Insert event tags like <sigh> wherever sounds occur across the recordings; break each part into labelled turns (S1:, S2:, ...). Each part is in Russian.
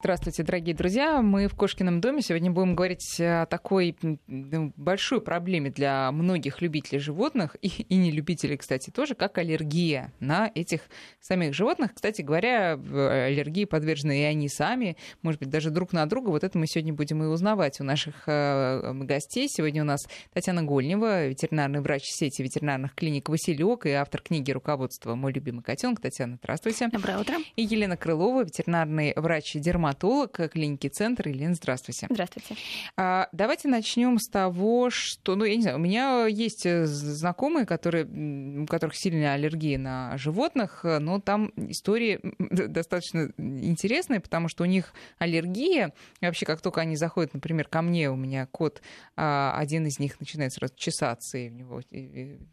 S1: Здравствуйте, дорогие друзья. Мы в Кошкином доме. Сегодня будем говорить о такой большой проблеме для многих любителей животных и, и не любителей, кстати, тоже, как аллергия на этих самих животных. Кстати говоря, аллергии подвержены и они сами, может быть, даже друг на друга. Вот это мы сегодня будем и узнавать у наших э, гостей. Сегодня у нас Татьяна Гольнева, ветеринарный врач сети ветеринарных клиник «Василек» и автор книги «Руководство. Мой любимый котенок». Татьяна, здравствуйте.
S2: Доброе утро.
S1: И Елена Крылова, ветеринарный врач дерматолог дерматолог клиники «Центр». Елена, здравствуйте.
S2: Здравствуйте.
S1: А, давайте начнем с того, что, ну, я не знаю, у меня есть э, знакомые, которые, у которых сильная аллергия на животных, но там истории <laughs> достаточно интересные, потому что у них аллергия, и вообще, как только они заходят, например, ко мне, у меня кот, а, один из них начинает сразу чесаться и, у него, и,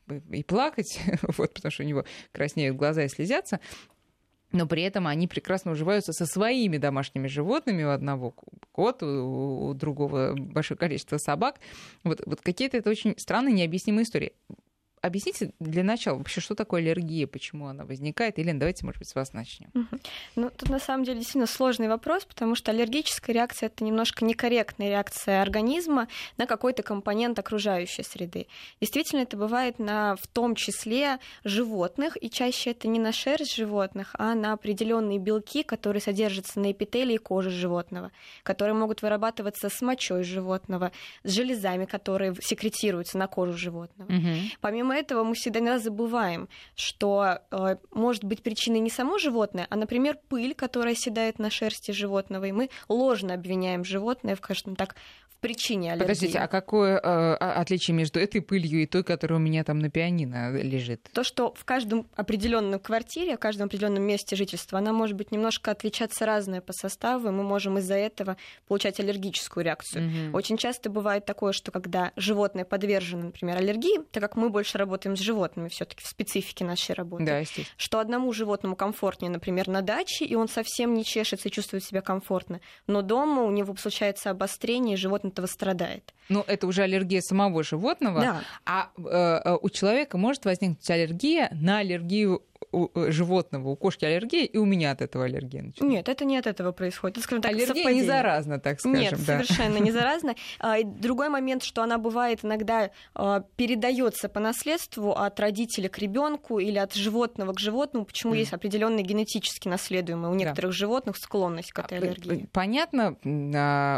S1: и, и плакать, <laughs> вот, потому что у него краснеют глаза и слезятся, но при этом они прекрасно уживаются со своими домашними животными. У одного кот, у другого большое количество собак. Вот, вот какие-то это очень странные, необъяснимые истории объясните для начала вообще, что такое аллергия, почему она возникает. Елена, давайте, может быть, с вас начнем.
S2: Ну, тут на самом деле действительно сложный вопрос, потому что аллергическая реакция это немножко некорректная реакция организма на какой-то компонент окружающей среды. Действительно, это бывает на, в том числе животных, и чаще это не на шерсть животных, а на определенные белки, которые содержатся на эпителии кожи животного, которые могут вырабатываться с мочой животного, с железами, которые секретируются на кожу животного. Угу. Помимо этого мы всегда забываем, что э, может быть причиной не само животное, а, например, пыль, которая оседает на шерсти животного, и мы ложно обвиняем животное в, скажем так, причине аллергии.
S1: Подождите, а какое э, отличие между этой пылью и той, которая у меня там на пианино лежит?
S2: То, что в каждом определенном квартире, в каждом определенном месте жительства, она может быть немножко отличаться разная по составу, и мы можем из-за этого получать аллергическую реакцию. Угу. Очень часто бывает такое, что когда животное подвержено, например, аллергии, так как мы больше работаем с животными все-таки в специфике нашей работы,
S1: да,
S2: что одному животному комфортнее, например, на даче, и он совсем не чешется и чувствует себя комфортно, но дома у него случается обострение, и животное этого страдает.
S1: Ну, это уже аллергия самого животного.
S2: Да.
S1: А э, э у человека может возникнуть аллергия на аллергию у э, животного, у кошки аллергия, и у меня от этого аллергия начинается.
S2: Нет, это не от этого происходит.
S1: скажем так, аллергия совпадение. не заразна, так скажем.
S2: Нет,
S1: да.
S2: совершенно не <laughs> заразна. А, другой момент, что она бывает иногда а, передается по наследству от родителя к ребенку или от животного к животному, почему mm. есть определенные генетически наследуемые у некоторых да. животных склонность к этой а, аллергии.
S1: Понятно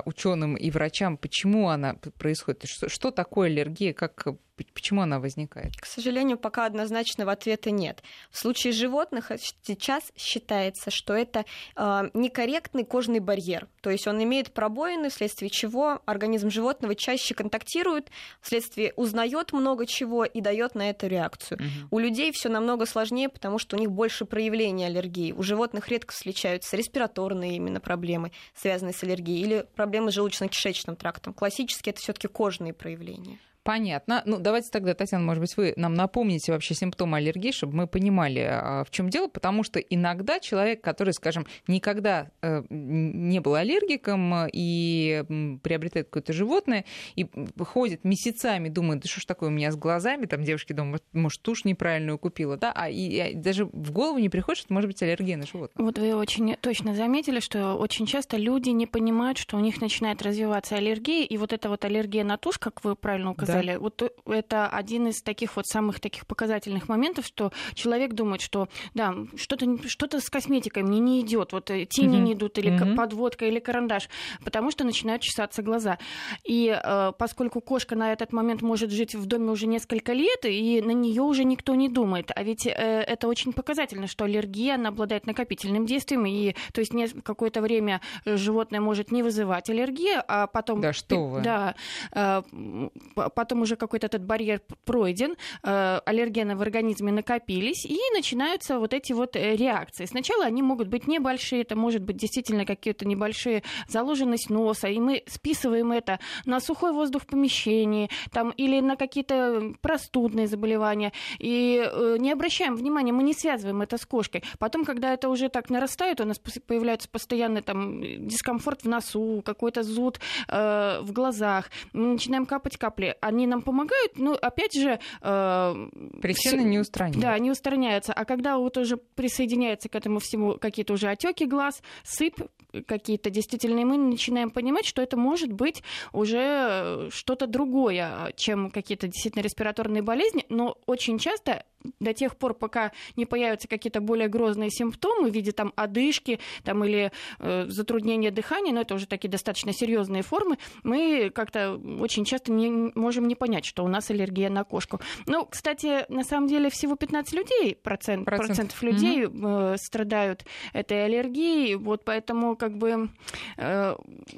S1: ученым и врачам, почему она происходит, что, что такое аллергия, как Почему она возникает?
S2: К сожалению, пока однозначного ответа нет. В случае животных сейчас считается, что это э, некорректный кожный барьер. То есть он имеет пробоины, вследствие чего организм животного чаще контактирует, вследствие узнает много чего и дает на это реакцию. Угу. У людей все намного сложнее, потому что у них больше проявлений аллергии. У животных редко встречаются респираторные именно проблемы, связанные с аллергией, или проблемы с желудочно-кишечным трактом. Классически это все-таки кожные проявления.
S1: Понятно. Ну, давайте тогда, Татьяна, может быть, вы нам напомните вообще симптомы аллергии, чтобы мы понимали, а, в чем дело, потому что иногда человек, который, скажем, никогда э, не был аллергиком и приобретает какое-то животное, и ходит месяцами, думает, да что ж такое у меня с глазами, там девушки думают, может, тушь неправильную купила, да, а и, даже в голову не приходит, что может быть аллергия на животное.
S3: Вот вы очень точно заметили, что очень часто люди не понимают, что у них начинает развиваться аллергия, и вот эта вот аллергия на тушь, как вы правильно указали, далее. Вот э, это один из таких вот самых таких показательных моментов, что человек думает, что да, что-то что с косметикой мне не идет, вот э, тени mm-hmm. не идут, или mm-hmm. подводка, или карандаш, потому что начинают чесаться глаза. И э, поскольку кошка на этот момент может жить в доме уже несколько лет, и на нее уже никто не думает. А ведь э, это очень показательно, что аллергия, она обладает накопительным действием, и то есть какое-то время животное может не вызывать аллергию, а потом...
S1: Да что вы.
S3: Да, э, потом уже какой-то этот барьер пройден, э, аллергены в организме накопились, и начинаются вот эти вот э, реакции. Сначала они могут быть небольшие, это может быть действительно какие-то небольшие заложенность носа, и мы списываем это на сухой воздух в помещении, там, или на какие-то простудные заболевания, и э, не обращаем внимания, мы не связываем это с кошкой. Потом, когда это уже так нарастает, у нас появляется постоянный там дискомфорт в носу, какой-то зуд э, в глазах, мы начинаем капать капли, они нам помогают, но опять же...
S1: Э, Причины не устраняются.
S3: Да, не устраняются. А когда вот уже присоединяется к этому всему какие-то уже отеки глаз, сыпь, какие-то действительно, и мы начинаем понимать, что это может быть уже что-то другое, чем какие-то действительно респираторные болезни, но очень часто до тех пор, пока не появятся какие-то более грозные симптомы в виде там одышки там, или э, затруднения дыхания, но это уже такие достаточно серьезные формы, мы как-то очень часто не можем не понять, что у нас аллергия на кошку. Ну, кстати, на самом деле всего 15 людей, процент, процент. процентов людей mm-hmm. э, страдают этой аллергией, вот поэтому как бы...
S1: Э,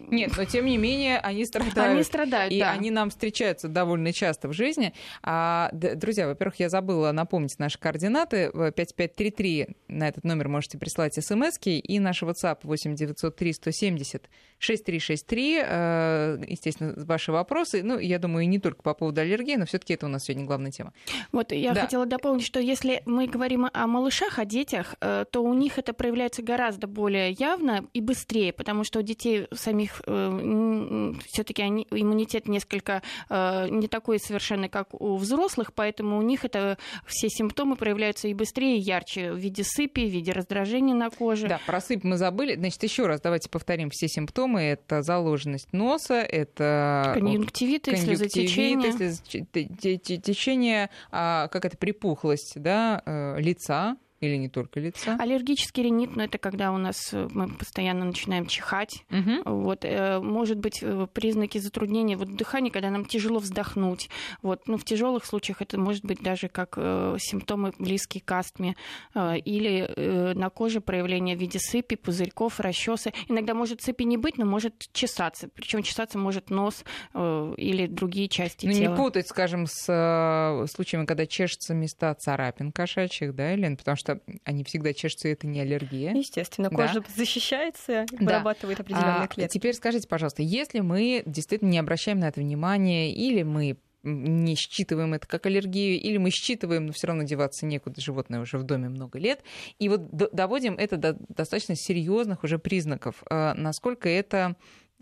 S1: Нет, но тем не менее они страдают.
S3: Они страдают,
S1: И
S3: да.
S1: они нам встречаются довольно часто в жизни. А, друзья, во-первых, я забыла напомнить наши координаты. 5533 на этот номер можете присылать смс и наш WhatsApp 8903 170 6363. Естественно, ваши вопросы. Ну, я думаю, не только по поводу аллергии, но все-таки это у нас сегодня главная тема.
S3: Вот я да. хотела дополнить, что если мы говорим о малышах, о детях, э, то у них это проявляется гораздо более явно и быстрее, потому что у детей самих э, все-таки иммунитет несколько э, не такой совершенно, как у взрослых, поэтому у них это все симптомы проявляются и быстрее, и ярче в виде сыпи, в виде раздражения на коже.
S1: Да, про сыпь мы забыли. Значит, еще раз давайте повторим все симптомы. Это заложенность носа, это
S3: конъюнктивиты, слезотечение.
S1: Слезотечение, а, как это, припухлость да, э, лица, или не только лица?
S3: Аллергический ринит, но это когда у нас э, мы постоянно начинаем чихать. Угу. Вот, э, может быть, э, признаки затруднения вот дыхания, когда нам тяжело вздохнуть. Вот, ну, в тяжелых случаях это может быть даже как симптомы близкие к астме. Или на коже проявление в виде сыпи, пузырьков, расчеса. Иногда может сыпи не быть, но может чесаться. Причем чесаться может нос или другие части
S1: ну,
S3: тела.
S1: Не путать, скажем, с случаями, когда чешутся места царапин кошачьих, да, Элен? Потому что что они всегда чешутся, и это не аллергия.
S2: Естественно, кожа да. защищается, вырабатывает да. определенные а, клетки.
S1: Теперь скажите, пожалуйста, если мы действительно не обращаем на это внимания, или мы не считываем это как аллергию, или мы считываем, но все равно деваться некуда, животное уже в доме много лет, и вот доводим это до достаточно серьезных уже признаков, а, насколько это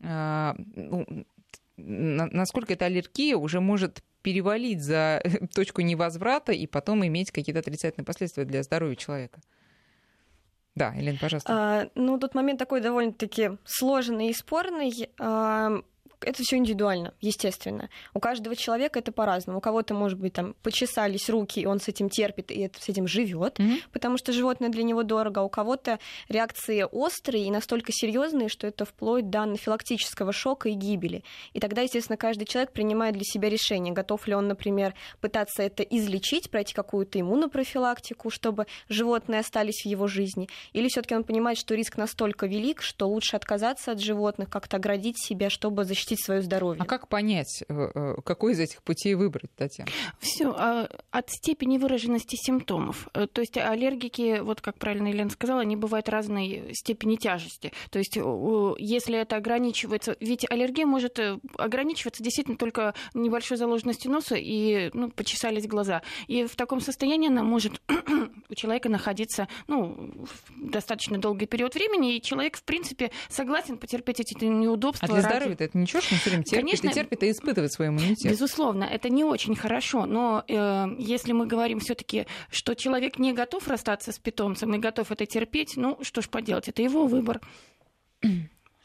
S1: а, ну, насколько эта аллергия уже может перевалить за <laughs> точку невозврата и потом иметь какие-то отрицательные последствия для здоровья человека. Да, Елена, пожалуйста.
S2: А, ну, тут момент такой довольно-таки сложный и спорный. А, это все индивидуально, естественно. У каждого человека это по-разному. У кого-то, может быть, там почесались руки, и он с этим терпит, и с этим живет, mm-hmm. потому что животное для него дорого. У кого-то реакции острые и настолько серьезные, что это вплоть до анафилактического шока и гибели. И тогда, естественно, каждый человек принимает для себя решение, готов ли он, например, пытаться это излечить, пройти какую-то иммунопрофилактику, чтобы животные остались в его жизни, или все-таки он понимает, что риск настолько велик, что лучше отказаться от животных, как-то оградить себя, чтобы защитить защитить свое здоровье.
S1: А как понять, э, э, какой из этих путей выбрать, Татьяна?
S3: Все а, от степени выраженности симптомов. Э, то есть аллергики, вот как правильно Елена сказала, они бывают разной степени тяжести. То есть если это ограничивается, ведь аллергия может ограничиваться действительно только небольшой заложенностью носа и ну, почесались глаза. И в таком состоянии она может <clears throat> у человека находиться ну, достаточно долгий период времени, и человек, в принципе, согласен потерпеть эти неудобства. А
S1: для здоровья это ничего, что он все время терпит Конечно, и терпит и испытывает свой иммунитет?
S3: Безусловно, это не очень хорошо, но э, если мы говорим все-таки, что человек не готов расстаться с питомцем и готов это терпеть, ну что ж поделать, это его выбор.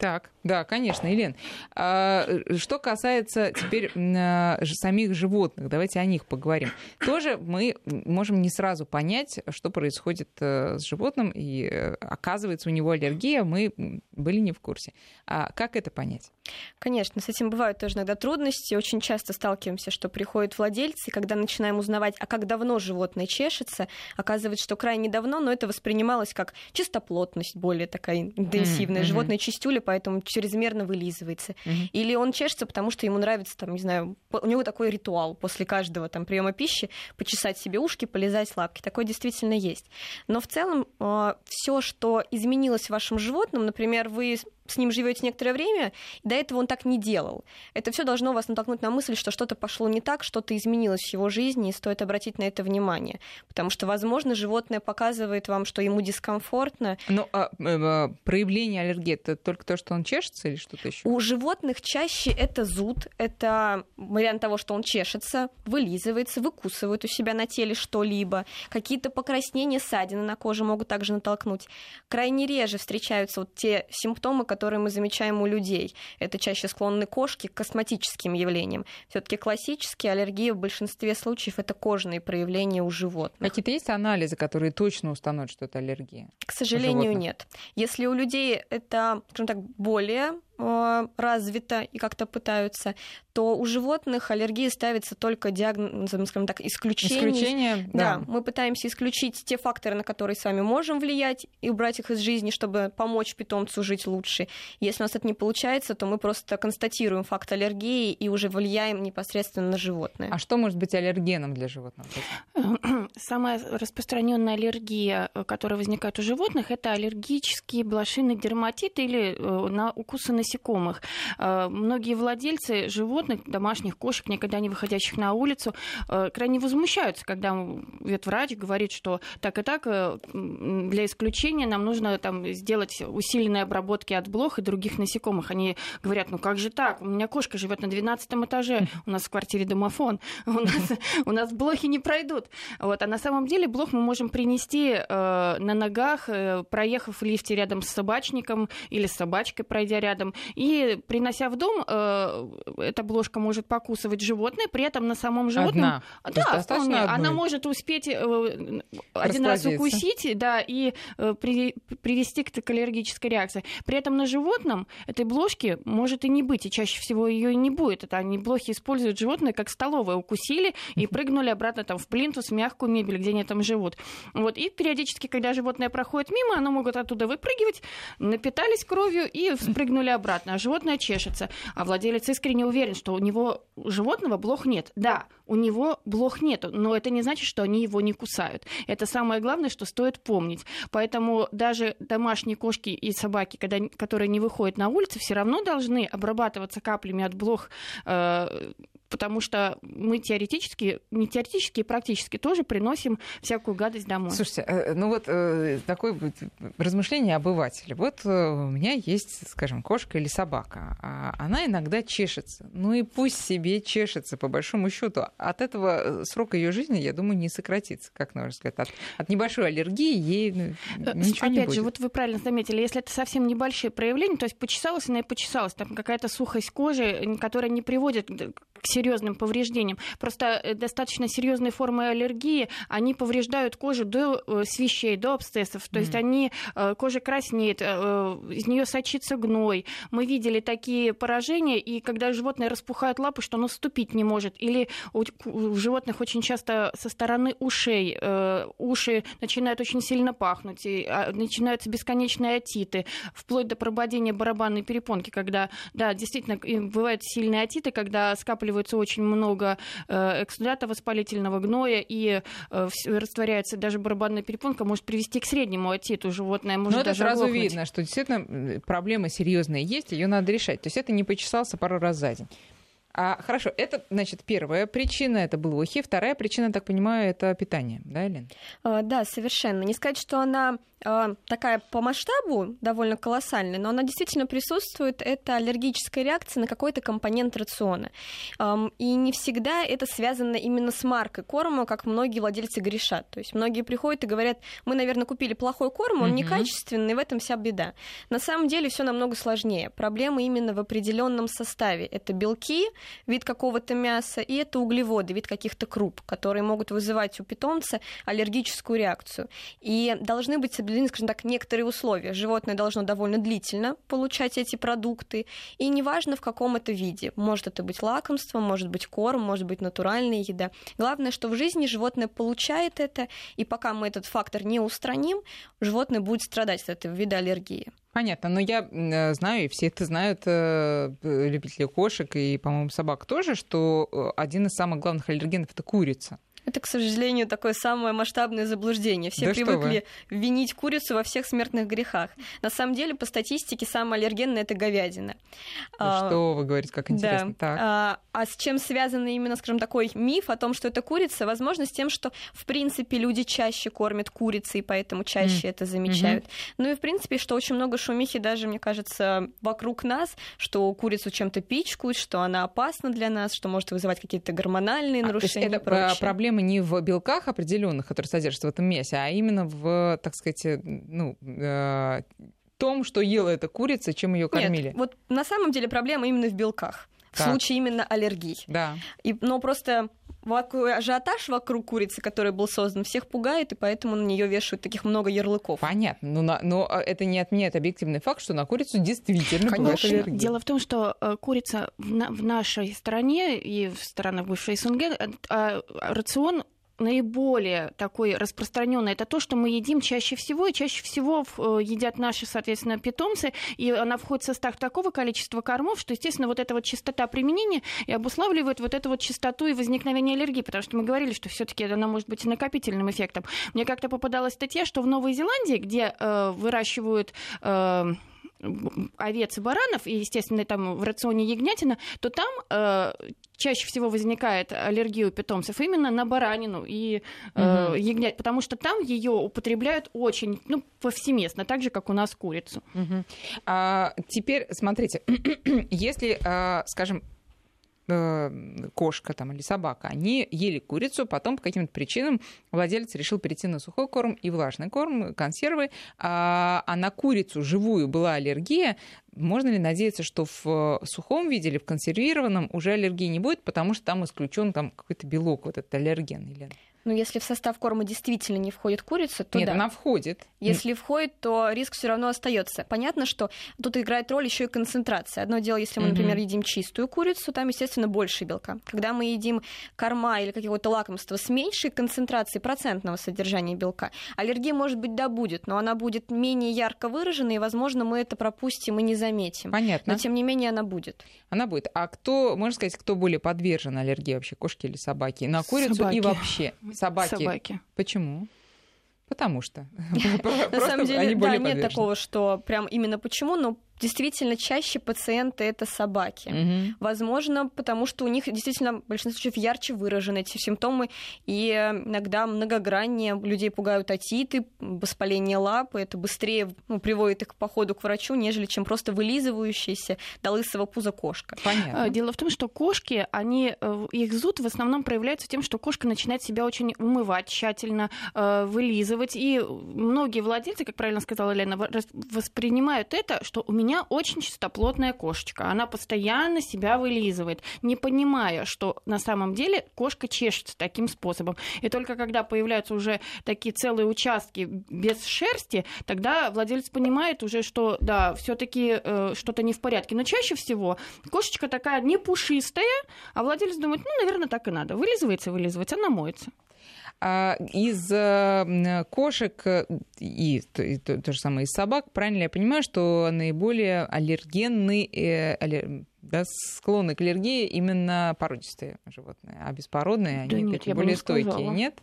S1: Так, да, конечно, Елен. А, что касается теперь а, самих животных, давайте о них поговорим. Тоже мы можем не сразу понять, что происходит э, с животным, и э, оказывается у него аллергия, мы были не в курсе. А как это понять?
S2: Конечно, с этим бывают тоже иногда трудности. Очень часто сталкиваемся, что приходят владельцы, и когда начинаем узнавать, а как давно животное чешется, оказывается, что крайне давно, но это воспринималось как чистоплотность, более такая интенсивная. Mm-hmm. Животное чистюля, поэтому чрезмерно вылизывается. Mm-hmm. Или он чешется, потому что ему нравится, там, не знаю, у него такой ритуал после каждого там приема пищи почесать себе ушки, полезать лапки. Такое действительно есть. Но в целом э, все, что изменилось в вашем животном, например, вы с ним живете некоторое время, и до этого он так не делал. Это все должно вас натолкнуть на мысль, что что-то пошло не так, что-то изменилось в его жизни, и стоит обратить на это внимание. Потому что, возможно, животное показывает вам, что ему дискомфортно.
S1: Ну, а, а, проявление аллергии это только то, что он чешется или что-то еще?
S2: У животных чаще это зуд, это вариант того, что он чешется, вылизывается, выкусывает у себя на теле что-либо. Какие-то покраснения, ссадины на коже могут также натолкнуть. Крайне реже встречаются вот те симптомы, которые мы замечаем у людей. Это чаще склонны кошки к косметическим явлениям. Все-таки классические аллергии в большинстве случаев это кожные проявления у животных.
S1: Какие-то есть анализы, которые точно установят, что это аллергия?
S2: К сожалению, нет. Если у людей это, скажем так, более Э, развито и как-то пытаются, то у животных аллергия ставится только диагнозом, скажем так, исключений.
S1: Исключение,
S2: да. да. Мы пытаемся исключить те факторы, на которые с вами можем влиять, и убрать их из жизни, чтобы помочь питомцу жить лучше. Если у нас это не получается, то мы просто констатируем факт аллергии и уже влияем непосредственно на животное.
S1: А что может быть аллергеном для животного? <clears throat>
S3: Самая распространенная аллергия, которая возникает у животных, это аллергические блошиный дерматит или э, на укусы насекомых насекомых. Э, многие владельцы животных, домашних кошек, никогда не выходящих на улицу, э, крайне возмущаются, когда ветврач говорит, что так и так э, для исключения нам нужно там, сделать усиленные обработки от блох и других насекомых. Они говорят, ну как же так? У меня кошка живет на 12 этаже, у нас в квартире домофон, у нас, у нас блохи не пройдут. Вот. А на самом деле блох мы можем принести э, на ногах, э, проехав в лифте рядом с собачником или с собачкой, пройдя рядом. И принося в дом, э, эта бложка может покусывать животное, при этом на самом животном...
S1: Одна. Да, вполне.
S3: Она может успеть э, один раз укусить, да, и э, при, привести к аллергической реакции. При этом на животном этой бложки может и не быть, и чаще всего ее и не будет. Это они блохи используют животное как столовое, укусили и прыгнули обратно там в плинтус, в мягкую мебель, где они там живут. Вот. И периодически, когда животное проходит мимо, оно могут оттуда выпрыгивать, напитались кровью и спрыгнули обратно обратно, а животное чешется, а владелец искренне уверен, что у него животного блох нет. Да, у него блох нет, но это не значит, что они его не кусают. Это самое главное, что стоит помнить. Поэтому даже домашние кошки и собаки, когда, которые не выходят на улицу, все равно должны обрабатываться каплями от блох э, потому что мы теоретически, не теоретически, и практически тоже приносим всякую гадость домой.
S1: Слушайте, э, ну вот э, такое размышление обывателя. Вот э, у меня есть, скажем, кошка или собака, а она иногда чешется. Ну и пусть себе чешется, по большому счету. От этого срок ее жизни, я думаю, не сократится, как на ваш взгляд. От, от небольшой аллергии ей ну, ничего
S3: Опять
S1: не будет.
S3: же, вот вы правильно заметили, если это совсем небольшие проявления, то есть почесалась она и почесалась, там какая-то сухость кожи, которая не приводит к серьезным повреждениям. Просто э, достаточно серьезные формы аллергии, они повреждают кожу до э, свищей, до абсцессов. То mm. есть они, э, кожа краснеет, из нее сочится гной. Мы видели такие поражения, и когда животное распухает лапы, что оно ступить не может. Или у, у животных очень часто со стороны ушей уши начинают очень сильно пахнуть, и а, начинаются бесконечные отиты, вплоть до прободения барабанной перепонки, когда, да, действительно, бывают сильные отиты, когда скапливаются накапливается очень много э, эксудата воспалительного гноя, и э, растворяется даже барабанная перепонка, может привести к среднему отиту животное, может
S1: Но
S3: даже
S1: это сразу
S3: оглохнуть.
S1: видно, что действительно проблема серьезная есть, ее надо решать. То есть это не почесался пару раз за день. А, хорошо, это, значит, первая причина, это блохи. Вторая причина, так понимаю, это питание, да, Элен?
S2: А, да, совершенно. Не сказать, что она а, такая по масштабу довольно колоссальная, но она действительно присутствует. Это аллергическая реакция на какой-то компонент рациона. И не всегда это связано именно с маркой корма, как многие владельцы грешат. То есть многие приходят и говорят, мы, наверное, купили плохой корм, он угу. некачественный, в этом вся беда. На самом деле все намного сложнее. Проблема именно в определенном составе. Это белки, вид какого-то мяса, и это углеводы, вид каких-то круп, которые могут вызывать у питомца аллергическую реакцию. И должны быть соблюдены, скажем так, некоторые условия. Животное должно довольно длительно получать эти продукты, и неважно в каком это виде. Может это быть лакомство, может быть корм, может быть натуральная еда. Главное, что в жизни животное получает это, и пока мы этот фактор не устраним, животное будет страдать от этого вида аллергии.
S1: Понятно, но я э, знаю, и все это знают, э, любители кошек и, по-моему, собак тоже, что э, один из самых главных аллергенов это курица.
S2: Это, к сожалению, такое самое масштабное заблуждение. Все да привыкли винить курицу во всех смертных грехах. На самом деле, по статистике, самое аллергенное это говядина.
S1: Да а, что вы говорите, как интересно. Да. Так.
S2: А, а с чем связан именно, скажем, такой миф о том, что это курица? Возможно, с тем, что, в принципе, люди чаще кормят курицы, и поэтому чаще mm. это замечают. Mm-hmm. Ну и, в принципе, что очень много шумихи даже, мне кажется, вокруг нас, что курицу чем-то пичкают, что она опасна для нас, что может вызывать какие-то гормональные а, нарушения.
S1: это
S2: прочее.
S1: проблема проблема не в белках определенных, которые содержатся в этом мясе, а именно в, так сказать, ну, э, том, что ела эта курица, чем ее кормили.
S2: Нет, вот на самом деле проблема именно в белках. В
S1: Так.
S2: случае именно аллергий.
S1: Да.
S2: И, но просто ажиотаж вокруг курицы, который был создан, всех пугает, и поэтому на нее вешают таких много ярлыков.
S1: Понятно, но, на- но а, это не отменяет объективный факт, что на курицу действительно бывает
S2: Конечно.
S1: аллергия.
S3: Дело в том, что э, курица в, на- в нашей стране и в странах бывшей СНГ э, а, рацион наиболее такой распространенный это то, что мы едим чаще всего, и чаще всего э, едят наши, соответственно, питомцы, и она входит в состав такого количества кормов, что, естественно, вот эта вот частота применения и обуславливает вот эту вот частоту и возникновение аллергии, потому что мы говорили, что все таки она может быть накопительным эффектом. Мне как-то попадалась статья, что в Новой Зеландии, где э, выращивают э, овец и баранов, и, естественно, там в рационе ягнятина, то там э, чаще всего возникает аллергия у питомцев именно на баранину и э,
S1: Мгм.
S3: ягнят, потому что там ее употребляют очень, ну, повсеместно, так же, как у нас курицу.
S1: Мгм. А, теперь смотрите, <clears throat> если, а, скажем, э, кошка там, или собака, они ели курицу, потом по каким-то причинам владелец решил перейти на сухой корм и влажный корм, консервы, а, а на курицу живую была аллергия, можно ли надеяться, что в э, сухом виде или в консервированном уже аллергии не будет, потому что там исключен там какой-то белок, вот этот аллерген? Или...
S2: Но если в состав корма действительно не входит курица, то
S1: Нет,
S2: да.
S1: она входит.
S2: Если входит, то риск все равно остается. Понятно, что тут играет роль еще и концентрация. Одно дело, если мы, например, едим чистую курицу, там, естественно, больше белка. Когда мы едим корма или какого-то лакомства с меньшей концентрацией процентного содержания белка, аллергия, может быть, да, будет, но она будет менее ярко выражена, и, возможно, мы это пропустим и не заметим.
S1: Понятно.
S2: Но, тем не менее, она будет.
S1: Она будет. А кто, можно сказать, кто более подвержен аллергии вообще, кошки или собаки? На курицу и
S3: Собаки.
S1: вообще? Собаки.
S3: Собаки.
S1: Почему? Потому что. <laughs>
S2: На самом деле, да, нет такого, что прям именно почему, но действительно чаще пациенты это собаки.
S1: Мгм.
S2: Возможно, потому что у них действительно в большинстве случаев ярче выражены эти симптомы, и иногда многограннее. Людей пугают отиты, воспаление лапы. Это быстрее ну, приводит их к походу к врачу, нежели чем просто вылизывающаяся до лысого пуза кошка.
S1: Понятно.
S3: А, Дело в том, что кошки, они, э, их зуд в основном проявляется тем, что кошка начинает себя очень умывать тщательно, э, вылизывать. И многие владельцы, как правильно сказала Лена, воспринимают это, что у меня очень чистоплотная кошечка. Она постоянно себя вылизывает, не понимая, что на самом деле кошка чешется таким способом. И только когда появляются уже такие целые участки без шерсти, тогда владелец понимает уже, что да, все-таки что-то не в порядке. Но чаще всего кошечка такая не пушистая, а владелец думает, ну, наверное, так и надо. Вылизывается, вылизывается, она моется.
S1: А из э, кошек э, и, то, и то- то же самое из собак, правильно ли я понимаю, что наиболее аллергенны, э, аллер- да, склонны к аллергии именно породистые животные, а беспородные
S3: Да
S1: они
S3: нет,
S1: более стойкие,
S3: сказала.
S1: нет?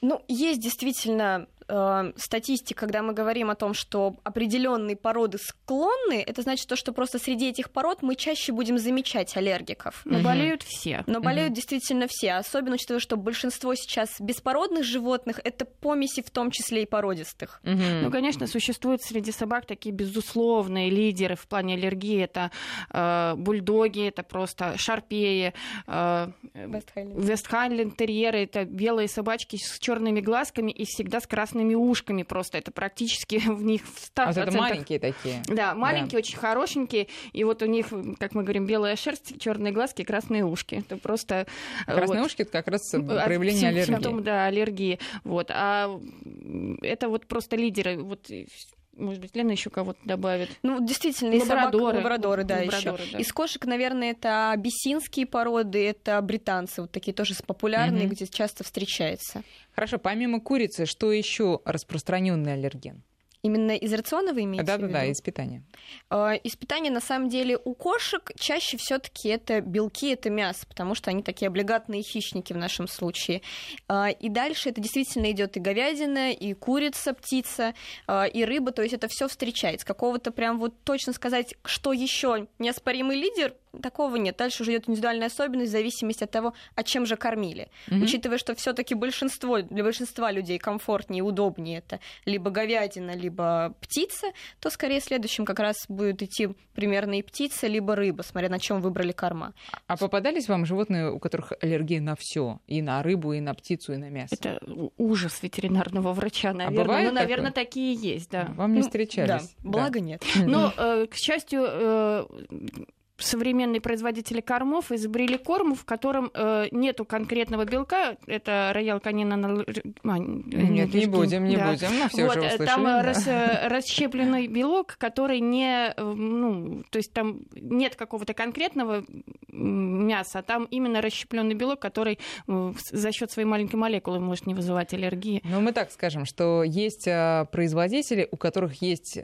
S2: Ну, есть действительно э, статистика, когда мы говорим о том, что определенные породы склонны, это значит то, что просто среди этих пород мы чаще будем замечать аллергиков.
S3: Но
S1: Мгм.
S3: болеют все.
S2: Но болеют
S1: Мгм.
S2: действительно все, особенно учитывая, что большинство сейчас беспородных животных это помеси, в том числе и породистых.
S1: Мгм.
S3: Ну, конечно, существуют среди собак такие безусловные лидеры в плане аллергии. Это э, бульдоги, это просто шарпеи, э, Вестхайлен терьеры это белые собачки с черными глазками и всегда с красными ушками. Просто это практически <laughs> в них в 100%.
S1: А это маленькие такие.
S3: Да, маленькие, очень хорошенькие. И вот у них, как мы говорим, белая шерсть, черные глазки, красные ушки. Это просто...
S1: Красные
S3: вот.
S1: ушки это как раз
S3: А,
S1: проявление
S3: сим-
S1: аллергии.
S3: Симптом, да, аллергии. Вот. А это вот просто лидеры. Вот, может быть, Лена еще кого-то добавит.
S2: Ну, действительно, и собак,
S3: Лабрадоры.
S2: лабрадоры, да,
S3: Лабрадоры,
S2: еще.
S3: да.
S2: Из кошек, наверное, это абиссинские породы, это британцы, вот такие тоже популярные,
S1: Мгм.
S2: где часто встречается.
S1: Хорошо, помимо курицы, что еще распространенный аллерген?
S2: Именно из рациона вы имеете в
S1: Да-да-да,
S2: виду?
S1: из питания.
S2: Э, Из питания, на самом деле, у кошек чаще все таки это белки, это мясо, потому что они такие облигатные хищники в нашем случае. Э, И дальше это действительно идет и говядина, и курица, птица, э, и рыба, то есть это все встречается. Какого-то прям вот точно сказать, что еще неоспоримый лидер, такого нет. Дальше уже идет индивидуальная особенность в зависимости от того, о чем же кормили. Mm-hmm. Учитывая, что все-таки большинство, для большинства людей комфортнее и удобнее это либо говядина, либо птица, то скорее следующим как раз будет идти примерно и птица, либо рыба, смотря на чем выбрали корма.
S1: А попадались вам животные, у которых аллергия на все, и на рыбу, и на птицу, и на мясо?
S3: Это ужас ветеринарного врача, наверное. А бывает ну, наверное, такое? такие есть, да.
S1: Вам не ну, встречались? Да,
S2: благо да. нет.
S3: Но, э, к счастью, э, современные производители кормов изобрели корм, в котором э, нету конкретного белка. Это роял канина. На...
S1: А, Нет, не будем, не да. будем. Ну, все вот, уже услышали,
S3: там
S1: да.
S3: рас, э, расщепленный белок, который не, э, ну, то есть там нет какого-то конкретного мяса, а там именно расщепленный белок, который э, за счет своей маленькой молекулы может не вызывать аллергии.
S1: Ну, мы так скажем, что есть производители, у которых есть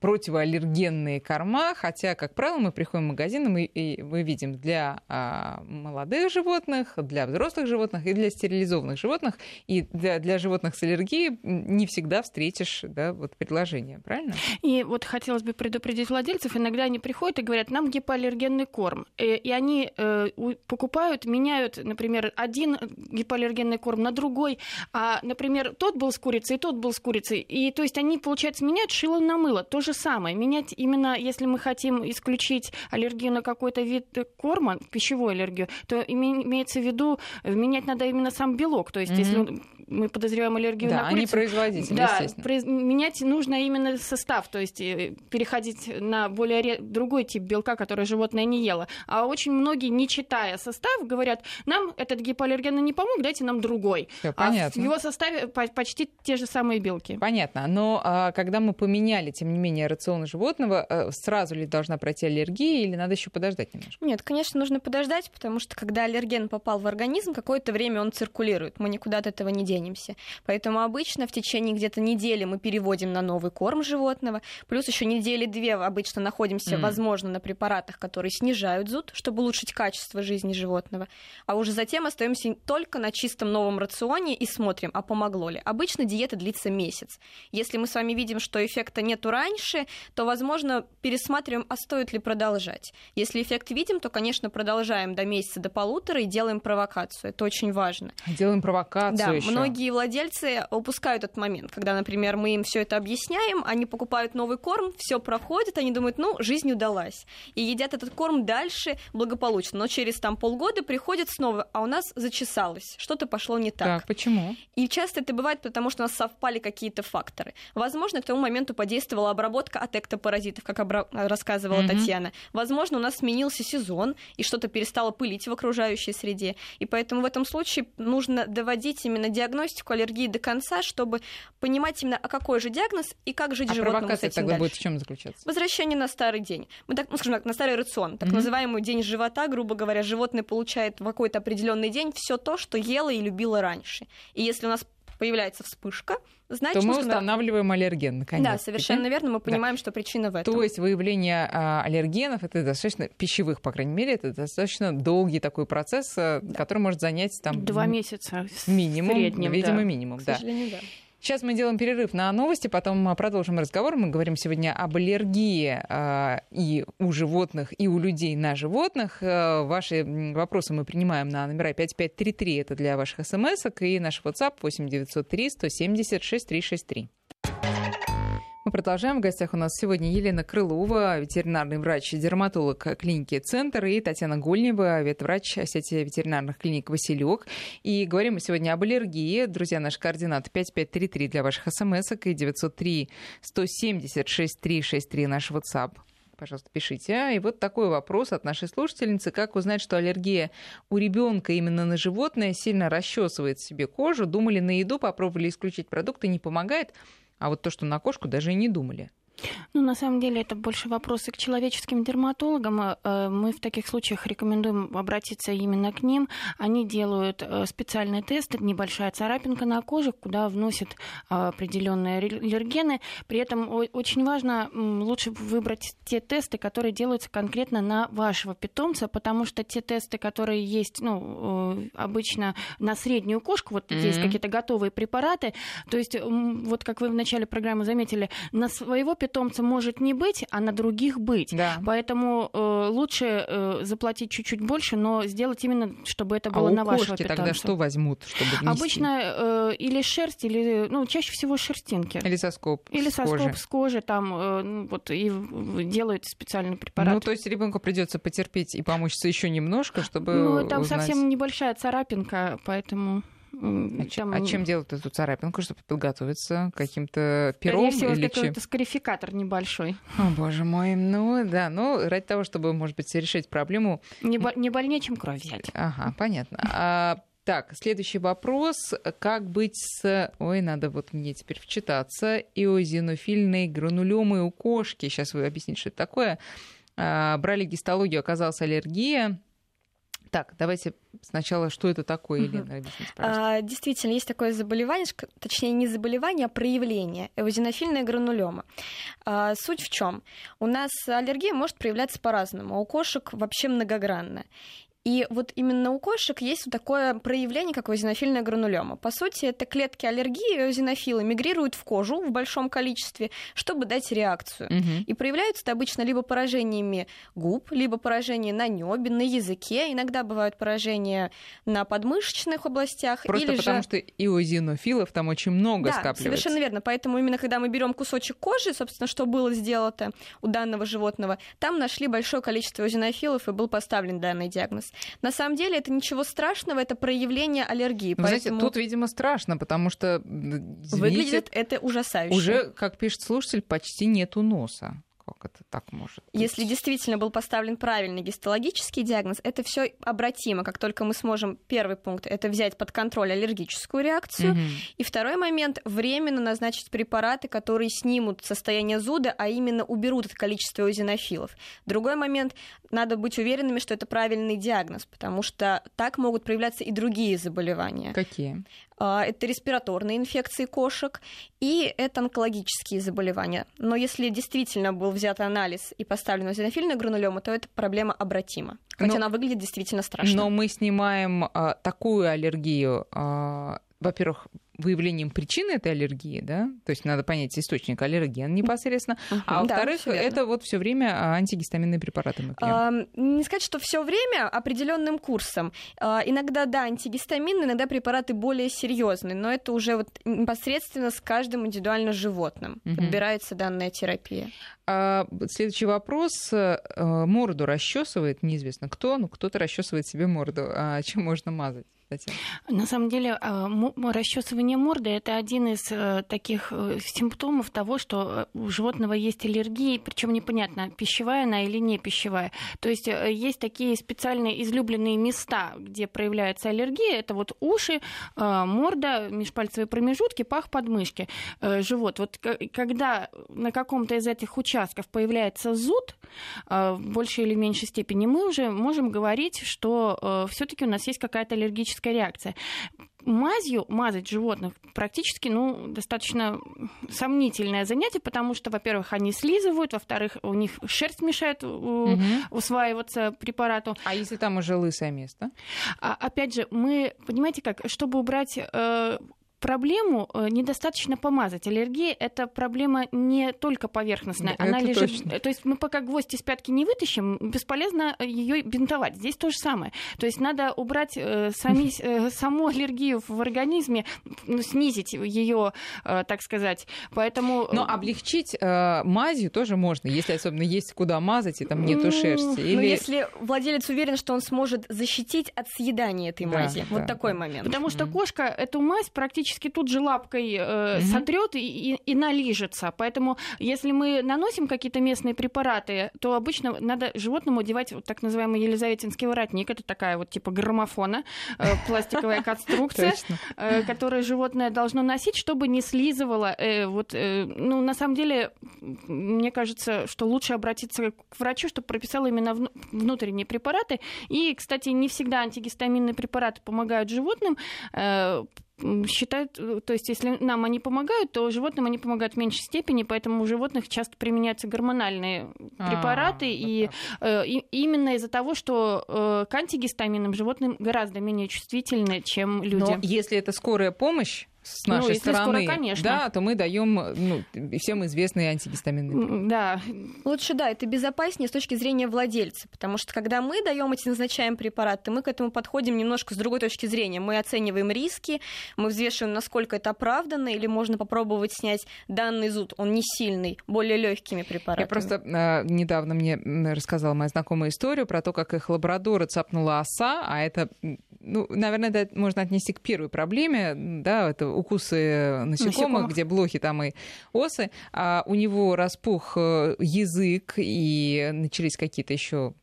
S1: противоаллергенные корма, хотя, как правило, мы приходим в магазин магазины мы, мы видим для а, молодых животных, для взрослых животных и для стерилизованных животных. И для, для животных с аллергией не всегда встретишь да, вот предложение, правильно?
S3: И вот хотелось бы предупредить владельцев, иногда они приходят и говорят, нам гипоаллергенный корм. Э, и они э, покупают, меняют, например, один гипоаллергенный корм на другой, а, например, тот был с курицей, тот был с курицей. И то есть они, получается, меняют шило на мыло. То же самое. Менять именно, если мы хотим исключить аллергию аллергию на какой-то вид корма, пищевую аллергию, то имеется в виду, менять надо именно сам белок. То есть, mm-hmm. если мы подозреваем аллергию
S1: да,
S3: на курицу...
S1: они производители, да, естественно. Произ...
S3: менять нужно именно состав, то есть э, переходить на более ре... другой тип белка, который животное не ело. А очень многие, не читая состав, говорят, нам этот гипоаллерген не помог, дайте нам другой.
S1: Всё, понятно.
S3: А в его составе почти те же самые белки.
S1: Понятно. Но а, когда мы поменяли, тем не менее, рацион животного, а, сразу ли должна пройти аллергия или надо еще подождать немножко?
S2: Нет, конечно, нужно подождать, потому что когда аллерген попал в организм, какое-то время он циркулирует. Мы никуда от этого не денемся денемся. Поэтому обычно в течение где-то недели мы переводим на новый корм животного, плюс еще недели-две обычно находимся, mm. возможно, на препаратах, которые снижают зуд, чтобы улучшить качество жизни животного, а уже затем остаемся только на чистом новом рационе и смотрим, а помогло ли. Обычно диета длится месяц. Если мы с вами видим, что эффекта нету раньше, то, возможно, пересматриваем, а стоит ли продолжать. Если эффект видим, то, конечно, продолжаем до месяца, до полутора и делаем провокацию. Это очень важно.
S1: Делаем провокацию
S2: да,
S1: еще
S2: многие владельцы упускают этот момент, когда, например, мы им все это объясняем, они покупают новый корм, все проходит, они думают, ну, жизнь удалась. И едят этот корм дальше благополучно. Но через там полгода приходят снова, а у нас зачесалось, что-то пошло не так.
S1: Так, почему?
S2: И часто это бывает, потому что у нас совпали какие-то факторы. Возможно, к тому моменту подействовала обработка от эктопаразитов, как обра... рассказывала mm-hmm. Татьяна. Возможно, у нас сменился сезон, и что-то перестало пылить в окружающей среде. И поэтому в этом случае нужно доводить именно диагноз диагностику аллергии до конца, чтобы понимать именно, а какой же диагноз и как жить а животному с этим
S1: тогда
S2: дальше.
S1: будет в чем заключаться?
S2: Возвращение на старый день. Мы так, ну, скажем так, на старый рацион, так mm-hmm. называемый день живота, грубо говоря, животное получает в какой-то определенный день все то, что ело и любило раньше. И если у нас появляется вспышка, значит...
S1: То мы устанавливаем аллерген, наконец.
S2: Да, совершенно верно, мы понимаем, да. что причина в этом.
S1: То есть выявление а, аллергенов, это достаточно, пищевых, по крайней мере, это достаточно долгий такой процесс, э, да. который может занять там...
S3: Два месяца
S1: минимум,
S3: среднем,
S1: видимо,
S3: да.
S1: минимум,
S2: К сожалению, да.
S1: Сейчас мы делаем перерыв на новости, потом продолжим разговор. Мы говорим сегодня об аллергии э, и у животных, и у людей на животных. Э, ваши вопросы мы принимаем на номера 5533, это для ваших смс и наш WhatsApp 8903 170 6363. Мы продолжаем. В гостях у нас сегодня Елена Крылова, ветеринарный врач-дерматолог клиники «Центр», и Татьяна Гольнева, ветврач сети ветеринарных клиник «Василек». И говорим мы сегодня об аллергии. Друзья, наш координат 5533 для ваших смс и 903 170 6363 наш WhatsApp пожалуйста, пишите. И вот такой вопрос от нашей слушательницы. Как узнать, что аллергия у ребенка именно на животное сильно расчесывает себе кожу? Думали на еду, попробовали исключить продукты, не помогает. А вот то, что на кошку, даже и не думали.
S3: Ну, на самом деле, это больше вопросы к человеческим дерматологам. Э, мы в таких случаях рекомендуем обратиться именно к ним. Они делают э, специальный тест, небольшая царапинка на коже, куда вносят э, определенные аллергены. При этом очень важно лучше выбрать те тесты, которые делаются конкретно на вашего питомца, потому что те тесты, которые есть ну, обычно на среднюю кошку, вот mm-hmm. есть какие-то готовые препараты, то есть вот как вы в начале программы заметили, на своего питомца питомца может не быть, а на других быть.
S1: Да.
S3: Поэтому э, лучше э, заплатить чуть-чуть больше, но сделать именно, чтобы это было
S1: а
S3: на вашего питомца.
S1: тогда что возьмут, чтобы внести?
S3: Обычно э, или шерсть, или, ну, чаще всего шерстинки.
S1: Или соскоб
S3: Или соскоб
S1: кожи.
S3: с кожи, там, э, ну, вот, и делают специальный препарат.
S1: Ну, то есть ребенку придется потерпеть и помучиться еще немножко, чтобы
S3: Ну, там
S1: узнать.
S3: совсем небольшая царапинка, поэтому...
S1: А, чем, а чем делать эту царапинку, чтобы подготовиться? Каким-то пером
S3: Скорее всего,
S1: или чем?
S3: какой-то скарификатор небольшой.
S1: О, боже мой. Ну, да, ну, ради того, чтобы, может быть, решить проблему.
S3: Не, бо- не больнее, чем кровь взять.
S1: Ага, понятно. А, так, следующий вопрос. Как быть с... Ой, надо вот мне теперь вчитаться. Иозинофильные гранулемы у кошки. Сейчас вы объясните, что это такое. А, брали гистологию, оказалась аллергия. Так, давайте сначала, что это такое. Елена, объясните, пожалуйста.
S2: А, действительно, есть такое заболевание, точнее не заболевание, а проявление эозинофильная гранулема. А, суть в чем? У нас аллергия может проявляться по-разному, а у кошек вообще многогранно. И вот именно у кошек есть вот такое проявление, как эозинофильная гранулема. По сути, это клетки аллергии, эозинофилы мигрируют в кожу в большом количестве, чтобы дать реакцию.
S1: Мгм.
S2: И проявляются это обычно либо поражениями губ, либо поражение на небе, на языке. Иногда бывают поражения на подмышечных областях.
S1: Просто
S2: или
S1: потому
S2: же...
S1: что иозинофилов там очень много
S2: Да,
S1: скапливается.
S2: совершенно верно. Поэтому именно когда мы берем кусочек кожи, собственно, что было сделано у данного животного, там нашли большое количество эозинофилов и был поставлен данный диагноз. На самом деле это ничего страшного, это проявление аллергии.
S1: Вы знаете,
S2: поэтому
S1: тут, видимо, страшно, потому что, извините,
S2: выглядит это ужасающе.
S1: уже, как пишет слушатель, почти нету носа. Как это так может быть?
S2: Если действительно был поставлен правильный гистологический диагноз, это все обратимо. Как только мы сможем, первый пункт, это взять под контроль аллергическую реакцию.
S1: Мгм.
S2: И второй момент, временно назначить препараты, которые снимут состояние зуда, а именно уберут это количество эозинофилов. Другой момент, надо быть уверенными, что это правильный диагноз, потому что так могут проявляться и другие заболевания.
S1: Какие?
S2: А, Это респираторные инфекции кошек и это онкологические заболевания. Но если действительно был взят анализ и поставлена эозинофильная гранулема, то эта проблема обратима. Хотя
S1: Но-
S2: она выглядит действительно страшно.
S1: Но мы снимаем а, такую аллергию, а, во-первых, выявлением причины этой аллергии, да, то есть надо понять источник аллерген непосредственно,
S2: Мгм,
S1: а
S2: да,
S1: во-вторых,
S2: верно.
S1: это вот все время а, антигистаминные препараты мы пьем.
S2: А, Не сказать, что все время определенным курсом. А, Иногда, да, антигистаминные, иногда препараты более серьезные, но это уже вот непосредственно с каждым индивидуально животным
S1: Мгм.
S2: подбирается данная терапия.
S1: А, следующий вопрос. Э, Морду расчесывает, неизвестно кто, но кто-то расчесывает себе морду. А чем можно мазать? Татьяна?
S3: На самом деле, а, расчесывание морды это один из э, таких э, симптомов того, что э, у животного есть аллергия, причем непонятно, пищевая она или не пищевая. То есть есть такие специальные излюбленные места, где проявляется аллергия. Это вот уши, морда, межпальцевые промежутки, пах, подмышки, живот. Вот когда на каком-то из этих участков появляется зуд, в большей или меньшей степени, мы уже можем говорить, что все-таки у нас есть какая-то аллергическая реакция. Мазью мазать животных практически ну, достаточно сомнительное занятие, потому что, во-первых, они слизывают, во-вторых, у них шерсть мешает
S1: Мгм.
S3: усваиваться препарату.
S1: А если там уже лысое место?
S3: А, опять же, мы, понимаете как, чтобы убрать э, проблему, э, недостаточно помазать. Аллергия — это проблема не только поверхностная.
S1: Да,
S3: Она
S1: это
S3: лежит...
S1: точно.
S3: То есть мы пока гвоздь из пятки не вытащим, бесполезно ее бинтовать. Здесь то же самое. То есть надо убрать э, сами, э, саму аллергию в организме, ну, снизить ее, э, так сказать. Поэтому...
S1: Но облегчить э, мазью тоже можно, если особенно есть куда мазать, и там нету
S3: Ну,
S1: шерсти.
S2: Но
S1: Или...
S2: если владелец уверен, что он сможет защитить от съедания этой
S1: Да,
S2: мази,
S1: да,
S2: вот такой момент.
S3: Потому что кошка эту мазь практически тут же лапкой э,
S1: Мгм.
S3: сотрет и, и, и налижется. Поэтому, если мы наносим какие-то местные препараты, то обычно надо животному одевать вот так называемый елизаветинский воротник. Это такая вот типа граммофона, э, <laughs> пластиковая конструкция. Э, которое животное должно носить, чтобы не слизывало. э, вот, э, ну, на самом деле, мне кажется, что лучше обратиться к врачу, чтобы прописал именно вну- внутренние препараты. И, кстати, не всегда антигистаминные препараты помогают животным. э, Считают, э, то есть, если нам они помогают, то животным они помогают в меньшей степени, поэтому у животных часто применяются гормональные препараты,
S1: А,
S3: и
S1: вот.
S3: Э, и- именно из-за того, что э, к антигистаминным животным гораздо менее чувствительны, чем люди.
S1: Но если это скорая помощь, с нашей
S3: ну, если
S1: стороны,
S3: скоро, конечно.
S1: да, то мы даем ну, всем известные антигистаминные.
S3: Да.
S2: Лучше, да, это безопаснее с точки зрения владельца, потому что когда мы даем эти назначаем препараты, мы к этому подходим немножко с другой точки зрения. Мы оцениваем риски, мы взвешиваем, насколько это оправданно, или можно попробовать снять данный зуд, он не сильный, более легкими препаратами.
S1: Я просто э, недавно мне рассказала моя знакомая историю про то, как их лабрадора цапнула оса, а это ну, наверное, это можно отнести к первой проблеме, да, это укусы насекомых, насекомых. где блохи там и осы. А у него распух э, язык, и начались какие-то еще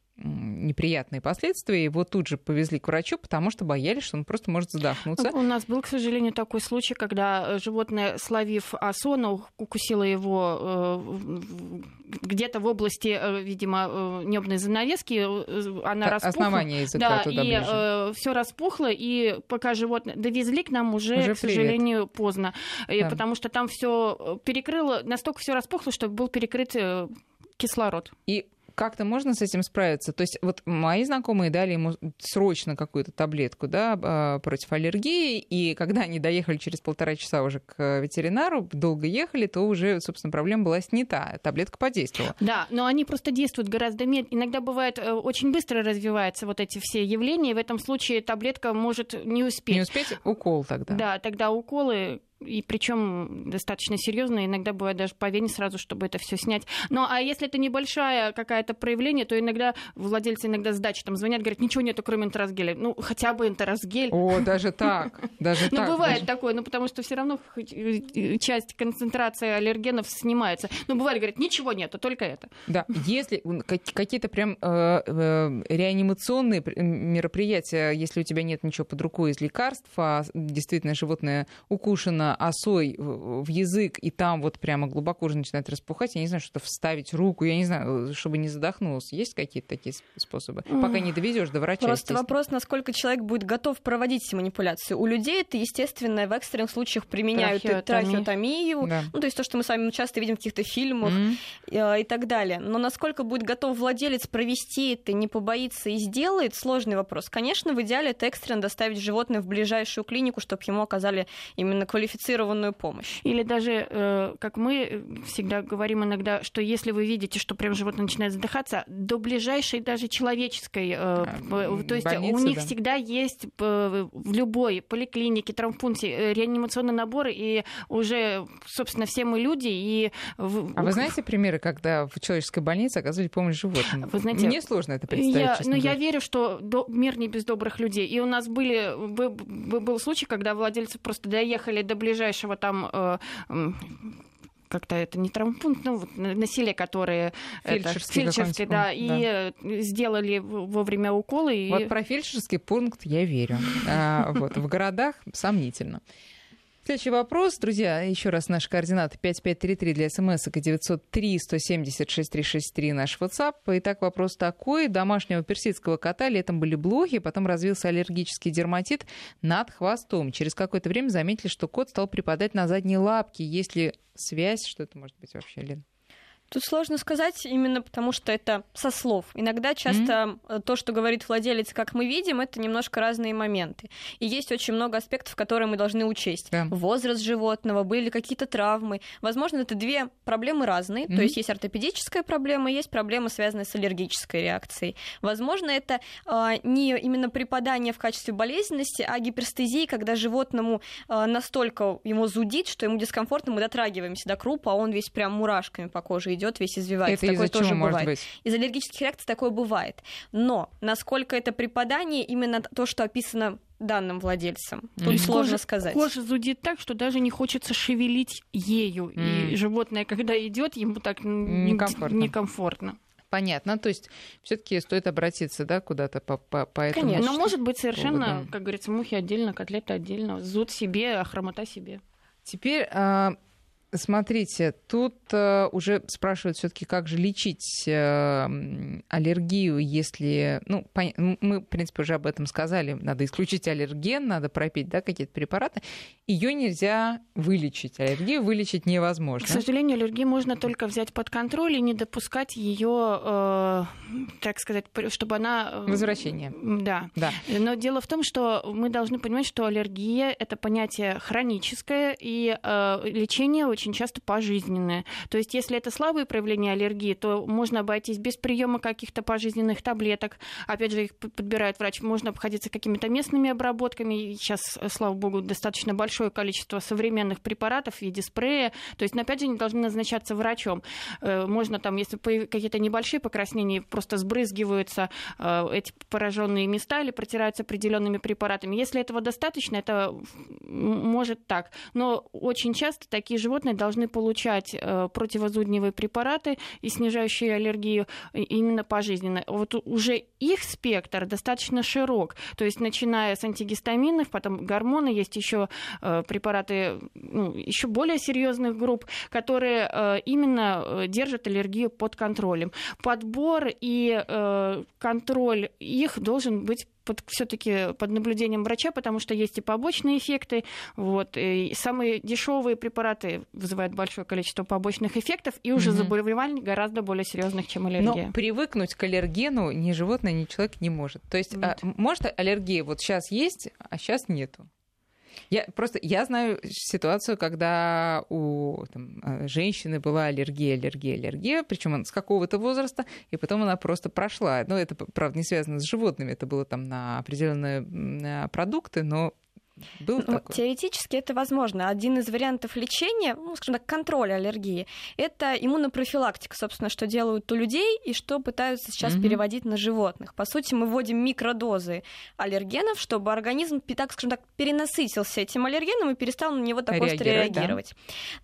S1: неприятные последствия. Его тут же повезли к врачу, потому что боялись, что он просто может задохнуться.
S3: У нас был, к сожалению, такой случай, когда э, животное, словив осону, укусило его э, где-то в области, э, видимо, небной занавески, она распухла.
S1: Основание языка
S3: да,
S1: туда
S3: и все распухло, и пока животное довезли к нам уже, уже к сожалению, поздно, да. потому что там все перекрыло, настолько все распухло, что был перекрыт кислород.
S1: И как-то можно с этим справиться? То есть вот мои знакомые дали ему срочно какую-то таблетку да, а, против аллергии, и когда они доехали через полтора часа уже к ветеринару, долго ехали, то уже, собственно, проблема была снята, таблетка подействовала.
S3: Да, но они просто действуют гораздо медленнее. Иногда бывает э, очень быстро развиваются вот эти все явления, и в этом случае таблетка может не успеть.
S1: Не успеть укол тогда.
S3: Да, тогда уколы и причем достаточно серьезно, иногда бывает даже по вене сразу, чтобы это все снять. Ну, а если это небольшое какое-то проявление, то иногда владельцы иногда с дачи там звонят, говорят, ничего нету, кроме энтеросгеля. Ну, хотя бы энтеросгель.
S1: О, даже так, даже <laughs>
S3: Ну,
S1: так.
S3: бывает такое, ну, потому что все равно э, часть концентрации аллергенов снимается. Ну, бывает, говорят, ничего нету, только это.
S1: Да, если какие-то прям э, э, реанимационные мероприятия, если у тебя нет ничего под рукой из лекарств, а действительно животное укушено осой в язык, и там вот прямо глубоко уже начинает распухать, я не знаю, что-то вставить руку, я не знаю, чтобы не задохнулся. Есть какие-то такие способы? Пока не довезешь до врача.
S2: Просто вопрос, насколько человек будет готов проводить эти манипуляции. У людей это, естественно, в экстренных случаях применяют трахеотомию. трахеотомию, да. ну, то есть то, что мы с вами часто видим в каких-то фильмах mm-hmm. и так далее. Но насколько будет готов владелец провести это, не побоится и сделает, сложный вопрос. Конечно, в идеале это экстренно доставить животное в ближайшую клинику, чтобы ему оказали именно квалифицированную квалифицированную помощь.
S3: Или даже, э, как мы всегда говорим иногда, что если вы видите, что прям животное начинает задыхаться, до ближайшей даже человеческой, э, а, то есть
S1: больницы,
S3: у них
S1: да.
S3: всегда есть э, в любой поликлинике, травмпункте реанимационные наборы, и уже, собственно, все мы люди. И...
S1: А вы знаете примеры, когда в человеческой больнице оказывали помощь животным?
S3: Вы знаете,
S1: Мне сложно это представить,
S3: я,
S1: честно
S3: Ну,
S1: говоря.
S3: я верю, что до, мир не без добрых людей. И у нас были, был, был случай, когда владельцы просто доехали до ближайшего там э, как-то это не травмпункт, ну, вот, насилие, которые...
S1: Фельдшерский,
S3: это, фельдшерский да, да, и сделали вовремя уколы. И...
S1: Вот про фельдшерский пункт я верю. <laughs> А, вот, в городах сомнительно. Следующий вопрос, друзья, еще раз наши координаты 5533 для смс и 903 170 6363 наш WhatsApp. Итак, вопрос такой. Домашнего персидского кота летом были блохи, потом развился аллергический дерматит над хвостом. Через какое-то время заметили, что кот стал припадать на задние лапки. Есть ли связь? Что это может быть вообще, Лен?
S2: Тут сложно сказать, именно потому что это со слов. Иногда часто mm-hmm. то, что говорит владелец, как мы видим, это немножко разные моменты. И есть очень много аспектов, которые мы должны учесть. Yeah. Возраст животного, были какие-то травмы. Возможно, это две проблемы разные. Mm-hmm. То есть есть ортопедическая проблема, есть проблема, связанная с аллергической реакцией. Возможно, это э, не именно припадание в качестве болезненности, а гиперстезия, когда животному э, настолько ему зудит, что ему дискомфортно, мы дотрагиваемся до крупа, а он весь прям мурашками по коже идет, весь извивается.
S1: Это
S2: такое
S1: из-за
S2: тоже
S1: чего
S2: бывает.
S1: может быть?
S2: Из аллергических реакций такое бывает. Но насколько это припадание, именно то, что описано данным владельцам. Тут
S3: Mm-hmm.
S2: сложно
S3: кожа,
S2: сказать.
S3: Кожа зудит так, что даже не хочется шевелить ею.
S1: Mm.
S3: И животное, когда идет, ему так
S1: Некомфортно.
S3: некомфортно.
S1: Понятно. То есть все-таки стоит обратиться, да, куда-то по, по, по этому.
S3: Конечно. Но может быть совершенно,
S1: поводу.
S3: как говорится, мухи отдельно, котлеты отдельно, зуд себе, а хромота себе.
S1: Теперь а, Смотрите, тут э, уже спрашивают все-таки, как же лечить э, аллергию, если, ну, пон... мы, в принципе, уже об этом сказали, надо исключить аллерген, надо пропить, да, какие-то препараты. Ее нельзя вылечить, аллергию вылечить невозможно.
S3: К сожалению, аллергию можно только взять под контроль и не допускать ее, э, так сказать, чтобы она...
S1: Э, Возвращение.
S3: Да. да. Но дело в том, что мы должны понимать, что аллергия — это понятие хроническое, и э, лечение очень часто пожизненное. То есть, если это слабые проявления аллергии, то можно обойтись без приема каких-то пожизненных таблеток. Опять же, их подбирает врач. Можно обходиться какими-то местными обработками. Сейчас, слава богу, достаточно большое количество современных препаратов в виде спрея. То есть, опять же, они должны назначаться врачом. Э, можно там, если какие-то небольшие покраснения, просто сбрызгиваются э, эти пораженные места или протираются определенными препаратами. Если этого достаточно, это может так. Но очень часто такие животные животные должны получать э, противозудневые препараты и снижающие аллергию именно пожизненно. Вот уже их спектр достаточно широк, то есть начиная с антигистаминов, потом гормоны, есть еще э, препараты ну, еще более серьезных групп, которые э, именно держат аллергию под контролем. Подбор и контроль их должен быть под, все-таки под наблюдением врача, потому что есть и побочные эффекты. Вот, и самые дешевые препараты вызывают большое количество побочных эффектов и уже угу. заболеваний гораздо более серьезных, чем аллергия.
S1: Но привыкнуть к аллергену ни животное, ни человек не может. То есть, а, может аллергия вот сейчас есть, а сейчас нету? Я просто я знаю ситуацию, когда у там, э, женщины была аллергия, аллергия, аллергия, причем с какого-то возраста, и потом она просто прошла. Ну, это, правда, не связано с животными, это было там на определенные э, продукты, но был ну, такой?
S2: Теоретически это возможно. Один из вариантов лечения, ну, скажем так, контроля аллергии, это иммунопрофилактика, собственно, что делают у людей и что пытаются сейчас mm-hmm. переводить на животных. По сути, мы вводим микродозы аллергенов, чтобы организм, так скажем так, перенасытился этим аллергеном и перестал на него так остро реагировать.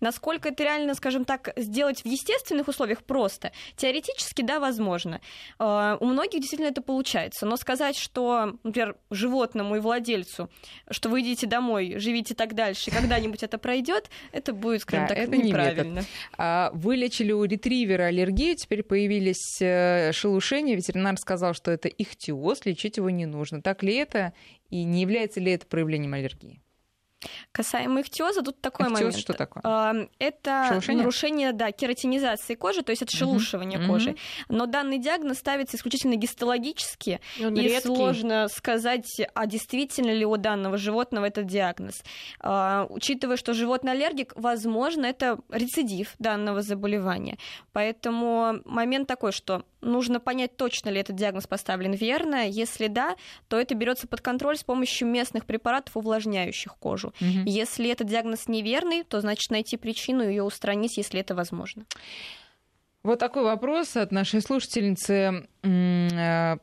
S2: Да? Насколько это реально, скажем так, сделать в естественных условиях просто? Теоретически, да, возможно. А, у многих действительно это получается. Но сказать, что, например, животному и владельцу, что вы идите домой, живите так дальше, когда-нибудь это пройдет, это будет, скажем да, так, это неправильно. Не
S1: а, вылечили у ретривера аллергию, теперь появились э, шелушения. Ветеринар сказал, что это ихтиоз, лечить его не нужно. Так ли это и не является ли это проявлением аллергии?
S2: Касаемо ихтиоза, тут такой
S1: Ихтиоз
S2: момент.
S1: что такое?
S2: Это
S1: шелушение?
S2: нарушение да, кератинизации кожи, то есть это шелушивание uh-huh. кожи. Но данный диагноз ставится исключительно гистологически, и, и редкий. сложно сказать, а действительно ли у данного животного этот диагноз. А, учитывая, что животный аллергик, возможно, это рецидив данного заболевания. Поэтому момент такой, что нужно понять, точно ли этот диагноз поставлен верно. Если да, то это берется под контроль с помощью местных препаратов, увлажняющих кожу. Угу. Если этот диагноз неверный, то значит найти причину и ее устранить, если это возможно.
S1: Вот такой вопрос от нашей слушательницы а,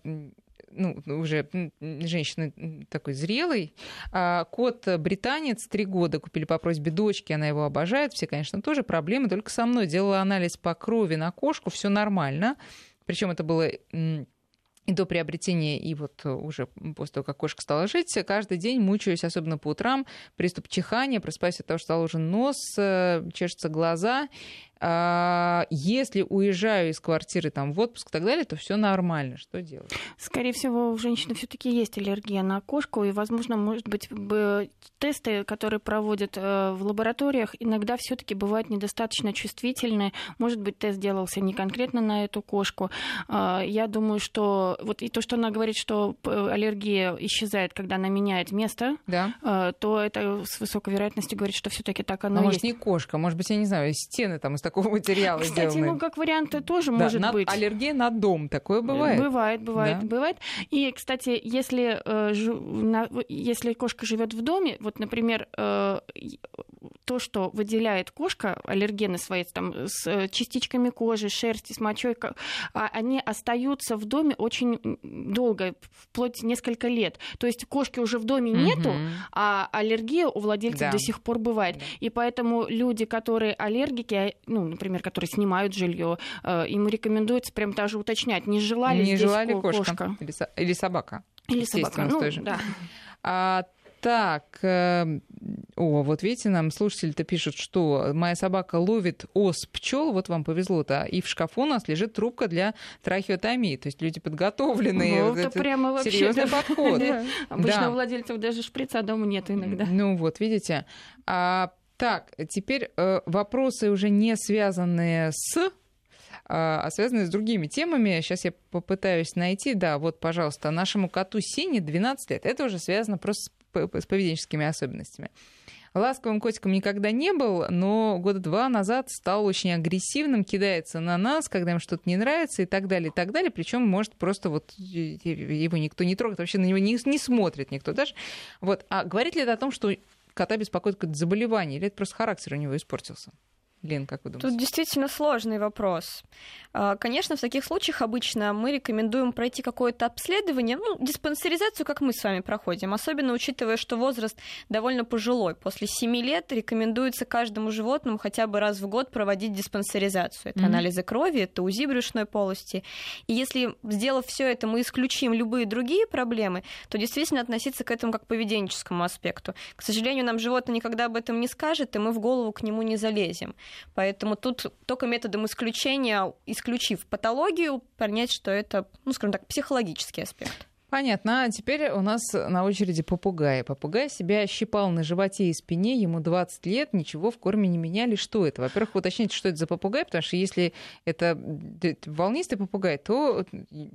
S1: ну, уже женщины такой зрелой. А, кот британец, три года купили по просьбе дочки, она его обожает. Все, конечно, тоже проблемы, только со мной. Делала анализ по крови на кошку, все нормально. Причем это было до приобретения, и вот уже после того, как кошка стала жить, каждый день мучаюсь, особенно по утрам, приступ чихания, просыпаюсь от того, что заложен нос, э, чешутся глаза, если уезжаю из квартиры там, в отпуск и так далее, то все нормально. Что делать?
S3: Скорее всего, у женщины все-таки есть аллергия на кошку, и, возможно, может быть, тесты, которые проводят э, в лабораториях, иногда все-таки бывают недостаточно чувствительны. Может быть, тест делался не конкретно на эту кошку. А, я думаю, что вот и то, что она говорит, что аллергия исчезает, когда она меняет место, да. Э, то это с высокой вероятностью говорит, что все-таки так оно
S1: Но,
S3: есть.
S1: может, не кошка, может быть, я не знаю, стены там из такого материала
S3: Кстати,
S1: сделаны.
S3: ну, как вариант, тоже да, может
S1: на,
S3: быть.
S1: Аллергия на дом, такое бывает?
S3: Бывает, бывает, да. бывает. И, кстати, если, э, ж, на, если кошка живет в доме, вот, например, э, то, что выделяет кошка, аллергены свои, там, с э, частичками кожи, шерсти, с мочой, а, они остаются в доме очень долго, вплоть несколько лет. То есть кошки уже в доме нету, угу. а аллергия у владельцев да. до сих пор бывает. Да. И поэтому люди, которые аллергики, а, ну, ну, например, которые снимают жилье, э, им рекомендуется прям даже уточнять, не жила ли не здесь жила ли кошка, кошка.
S1: Или, или собака.
S3: Или собака. Ну, да.
S1: А, так, э, О, вот видите, нам слушатели-то пишут, что моя собака ловит ос пчел, вот вам повезло-то, и в шкафу у нас лежит трубка для трахеотомии. То есть люди подготовленные.
S3: Ну, это, это прямо вообще
S1: серьезный <laughs> подход.
S3: Обычно у владельцев даже шприца дома нет иногда.
S1: Ну вот, видите. А, так, теперь э, вопросы уже не связанные с а, а связанные с другими темами. Сейчас я попытаюсь найти. Да, вот, пожалуйста, нашему коту Сине 12 лет. Это уже связано просто с поведенческими особенностями. Ласковым котиком никогда не был, но года два назад стал очень агрессивным, кидается на нас, когда ему что-то не нравится и так далее, и так далее. Причем может просто вот его никто не трогает, вообще на него не, не смотрит никто даже. Вот. А говорит ли это о том, что кота беспокоит какое-то заболевание, или это просто характер у него испортился? Лен, как вы думаете?
S2: Тут действительно сложный вопрос. А, конечно, в таких случаях обычно мы рекомендуем пройти какое-то обследование, ну, диспансеризацию, как мы с вами проходим, особенно учитывая, что возраст довольно пожилой. После 7 лет рекомендуется каждому животному хотя бы раз в год проводить диспансеризацию. Это mm-hmm. анализы крови, это УЗИ брюшной полости. И если, сделав все это, мы исключим любые другие проблемы, то действительно относиться к этому как к поведенческому аспекту. К сожалению, нам животное никогда об этом не скажет, и мы в голову к нему не залезем. Поэтому тут только методом исключения, исключив патологию, понять, что это, ну, скажем так, психологический аспект.
S1: Понятно. А теперь у нас на очереди попугай. Попугай себя щипал на животе и спине, ему 20 лет, ничего в корме не меняли. Что это? Во-первых, уточните, что это за попугай, потому что если это волнистый попугай, то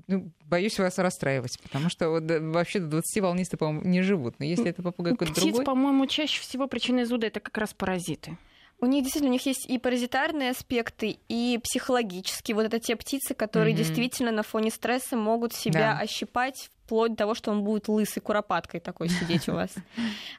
S1: ну, боюсь вас расстраивать, потому что вот, вообще до 20 волнистых, по-моему, не живут. Но если это попугай какой-то другой...
S3: по-моему, чаще всего причиной зуда это как раз паразиты.
S2: У них действительно у них есть и паразитарные аспекты, и психологические. Вот это те птицы, которые mm-hmm. действительно на фоне стресса могут себя да. ощипать вплоть до того, что он будет лысый куропаткой такой сидеть у вас. <laughs>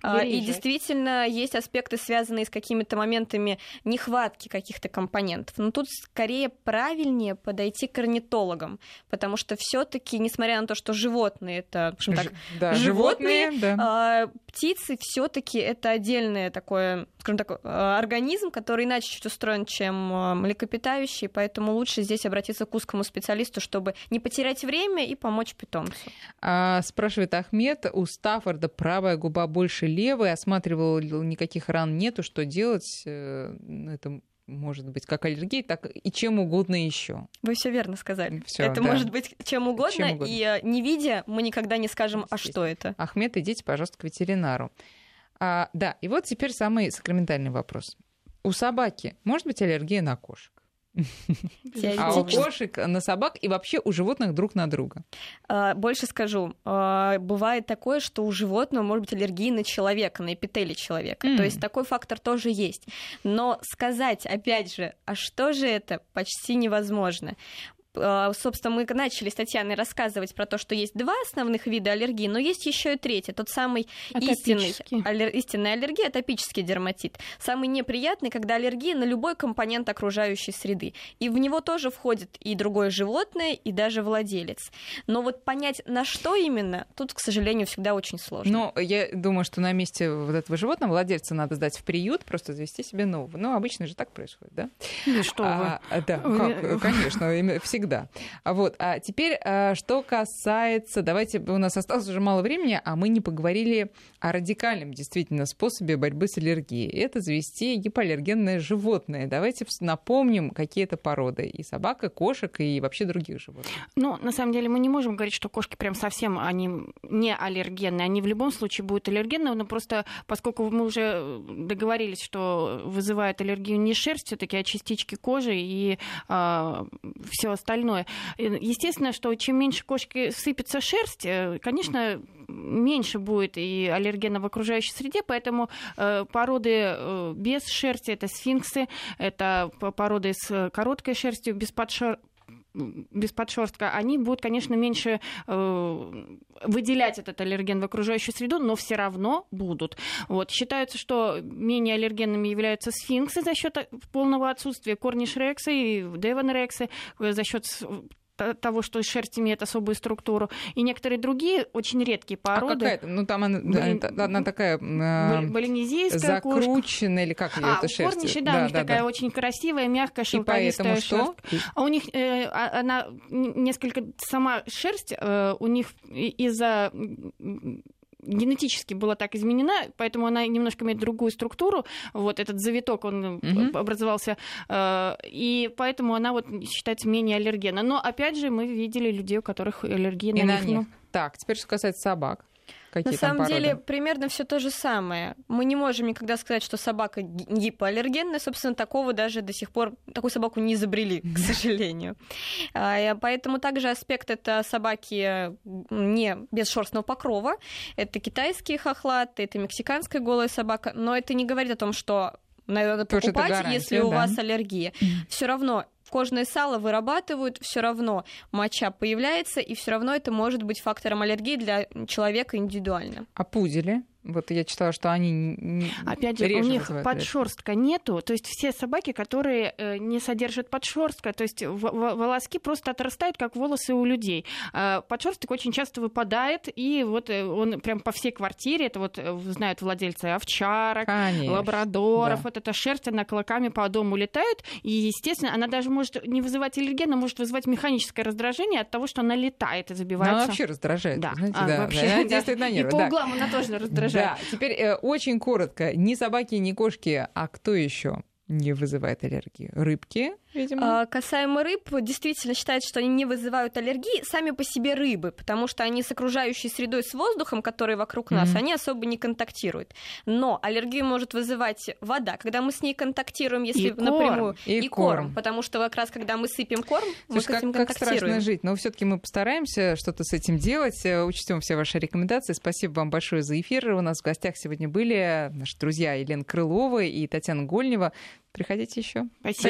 S2: А, и действительно есть аспекты, связанные с какими-то моментами нехватки каких-то компонентов. Но тут скорее правильнее подойти к орнитологам, потому что все-таки, несмотря на то, что животные это,
S1: в так, да, животные,
S2: животные да. А, птицы все-таки это отдельное такое, скажем так, а, организм, который иначе чуть устроен, чем млекопитающий, поэтому лучше здесь обратиться к узкому специалисту, чтобы не потерять время и помочь питомцу.
S1: А, спрашивает Ахмед, у Стаффорда правая губа больше левой, осматривал никаких ран нету, что делать? Э, ну, это может быть как аллергия, так и чем угодно еще.
S2: Вы все верно сказали. Всё, это да. может быть чем угодно, чем угодно, и э, не видя, мы никогда не скажем, а что это.
S1: Ахмед, идите, пожалуйста, к ветеринару. А, да, и вот теперь самый сакраментальный вопрос. У собаки может быть аллергия на кошек? <laughs> А у кошек на собак и вообще у животных друг на друга.
S2: А, больше скажу. А, бывает такое, что у животного может быть аллергия на человека, на эпителий человека. То есть такой фактор тоже есть. Но сказать, опять же, а что же это, почти невозможно. А, собственно, мы начали с Татьяной рассказывать про то, что есть два основных вида аллергии, но есть еще и третий, тот самый истинный, аллер... истинная аллергия, атопический дерматит. Самый неприятный, когда аллергия на любой компонент окружающей среды. И в него тоже входит и другое животное, и даже владелец. Но вот понять, на что именно, тут, к сожалению, всегда очень сложно.
S1: Но я думаю, что на месте вот этого животного владельца надо сдать в приют, просто завести себе нового. Ну, обычно же так происходит, да?
S3: Ну что а,
S1: вы? Да, как, конечно, всегда всегда. А вот, а теперь, а, что касается, давайте, у нас осталось уже мало времени, а мы не поговорили о радикальном действительно способе борьбы с аллергией. Это завести гипоаллергенное животное. Давайте напомним, какие это породы. И собак, и кошек, и вообще других животных.
S3: Ну, на самом деле, мы не можем говорить, что кошки прям совсем они не аллергенные. Они в любом случае будут аллергенные, но просто поскольку мы уже договорились, что вызывает аллергию не шерсть, все-таки, а частички кожи и э, а, все остальное остальное. Естественно, что чем меньше кошки сыпется шерсть, э, конечно, меньше будет и аллергена в окружающей среде, поэтому э, породы э, без шерсти это сфинксы, это породы с короткой шерстью, без подшер без подшерстка, они будут, конечно, меньше э, выделять этот аллерген в окружающую среду, но все равно будут. Вот. Считается, что менее аллергенными являются сфинксы за счет полного отсутствия корниш рекса и девон рекса, за счет того, что шерсть имеет особую структуру, и некоторые другие очень редкие а породы.
S1: А какая-то? Ну, там она, Блин... она такая
S3: э,
S1: закрученная, или как ее а,
S3: эта шерсть? Корниши, да, да, у них да, такая да. очень красивая, мягкая, шелковистая
S1: шерсть. Что?
S3: А у них э, а, она несколько... Сама шерсть э, у них из-за генетически была так изменена, поэтому она немножко имеет другую структуру. Вот этот завиток, он угу. образовался, э, и поэтому она вот считается менее аллергенна. Но опять же, мы видели людей, у которых аллергия на,
S1: на них. них. Ну... Так, теперь что касается собак.
S2: Какие На самом деле примерно все то же самое. Мы не можем никогда сказать, что собака гипоаллергенная. Собственно, такого даже до сих пор такую собаку не изобрели, к сожалению. А, поэтому также аспект это собаки не без шерстного покрова. Это китайские хохлаты, это мексиканская голая собака. Но это не говорит о том, что надо покупать, если у вас аллергия. Все равно кожное сало вырабатывают, все равно моча появляется, и все равно это может быть фактором аллергии для человека индивидуально.
S1: А пузели? Вот я читала, что они не
S3: Опять же, у них подшерстка нету. То есть все собаки, которые э, не содержат подшерстка, то есть волоски просто отрастают, как волосы у людей. А подшерсток очень часто выпадает, и вот э, он прям по всей квартире, это вот э, знают владельцы овчарок, Конечно, лабрадоров, да. вот эта шерсть, она клоками по дому летает, и, естественно, она даже может не вызывать аллерген, а может вызывать механическое раздражение от того, что она летает и забивается.
S1: она вообще раздражает.
S3: Да,
S1: знаете,
S3: а,
S1: да,
S3: вообще,
S1: да, она действует на нервы.
S3: И по углам она тоже раздражает. Да,
S1: теперь э, очень коротко. Ни собаки, ни кошки, а кто еще не вызывает аллергии? Рыбки, видимо.
S2: А, касаемо рыб, действительно считается, что они не вызывают аллергии сами по себе рыбы, потому что они с окружающей средой, с воздухом, который вокруг нас, mm-hmm. они особо не контактируют. Но аллергию может вызывать вода, когда мы с ней контактируем, если
S3: и
S2: напрямую.
S1: Корм, и, и корм. корм.
S2: Потому что как раз когда мы сыпем корм,
S1: Слушай,
S2: мы с этим
S1: как, как страшно жить. Но все-таки мы постараемся что-то с этим делать. Э, учтем все ваши рекомендации. Спасибо вам большое за эфир. У нас в гостях сегодня были наши друзья Елена Крылова и Татьяна Гольнева. Приходите еще.
S3: Спасибо.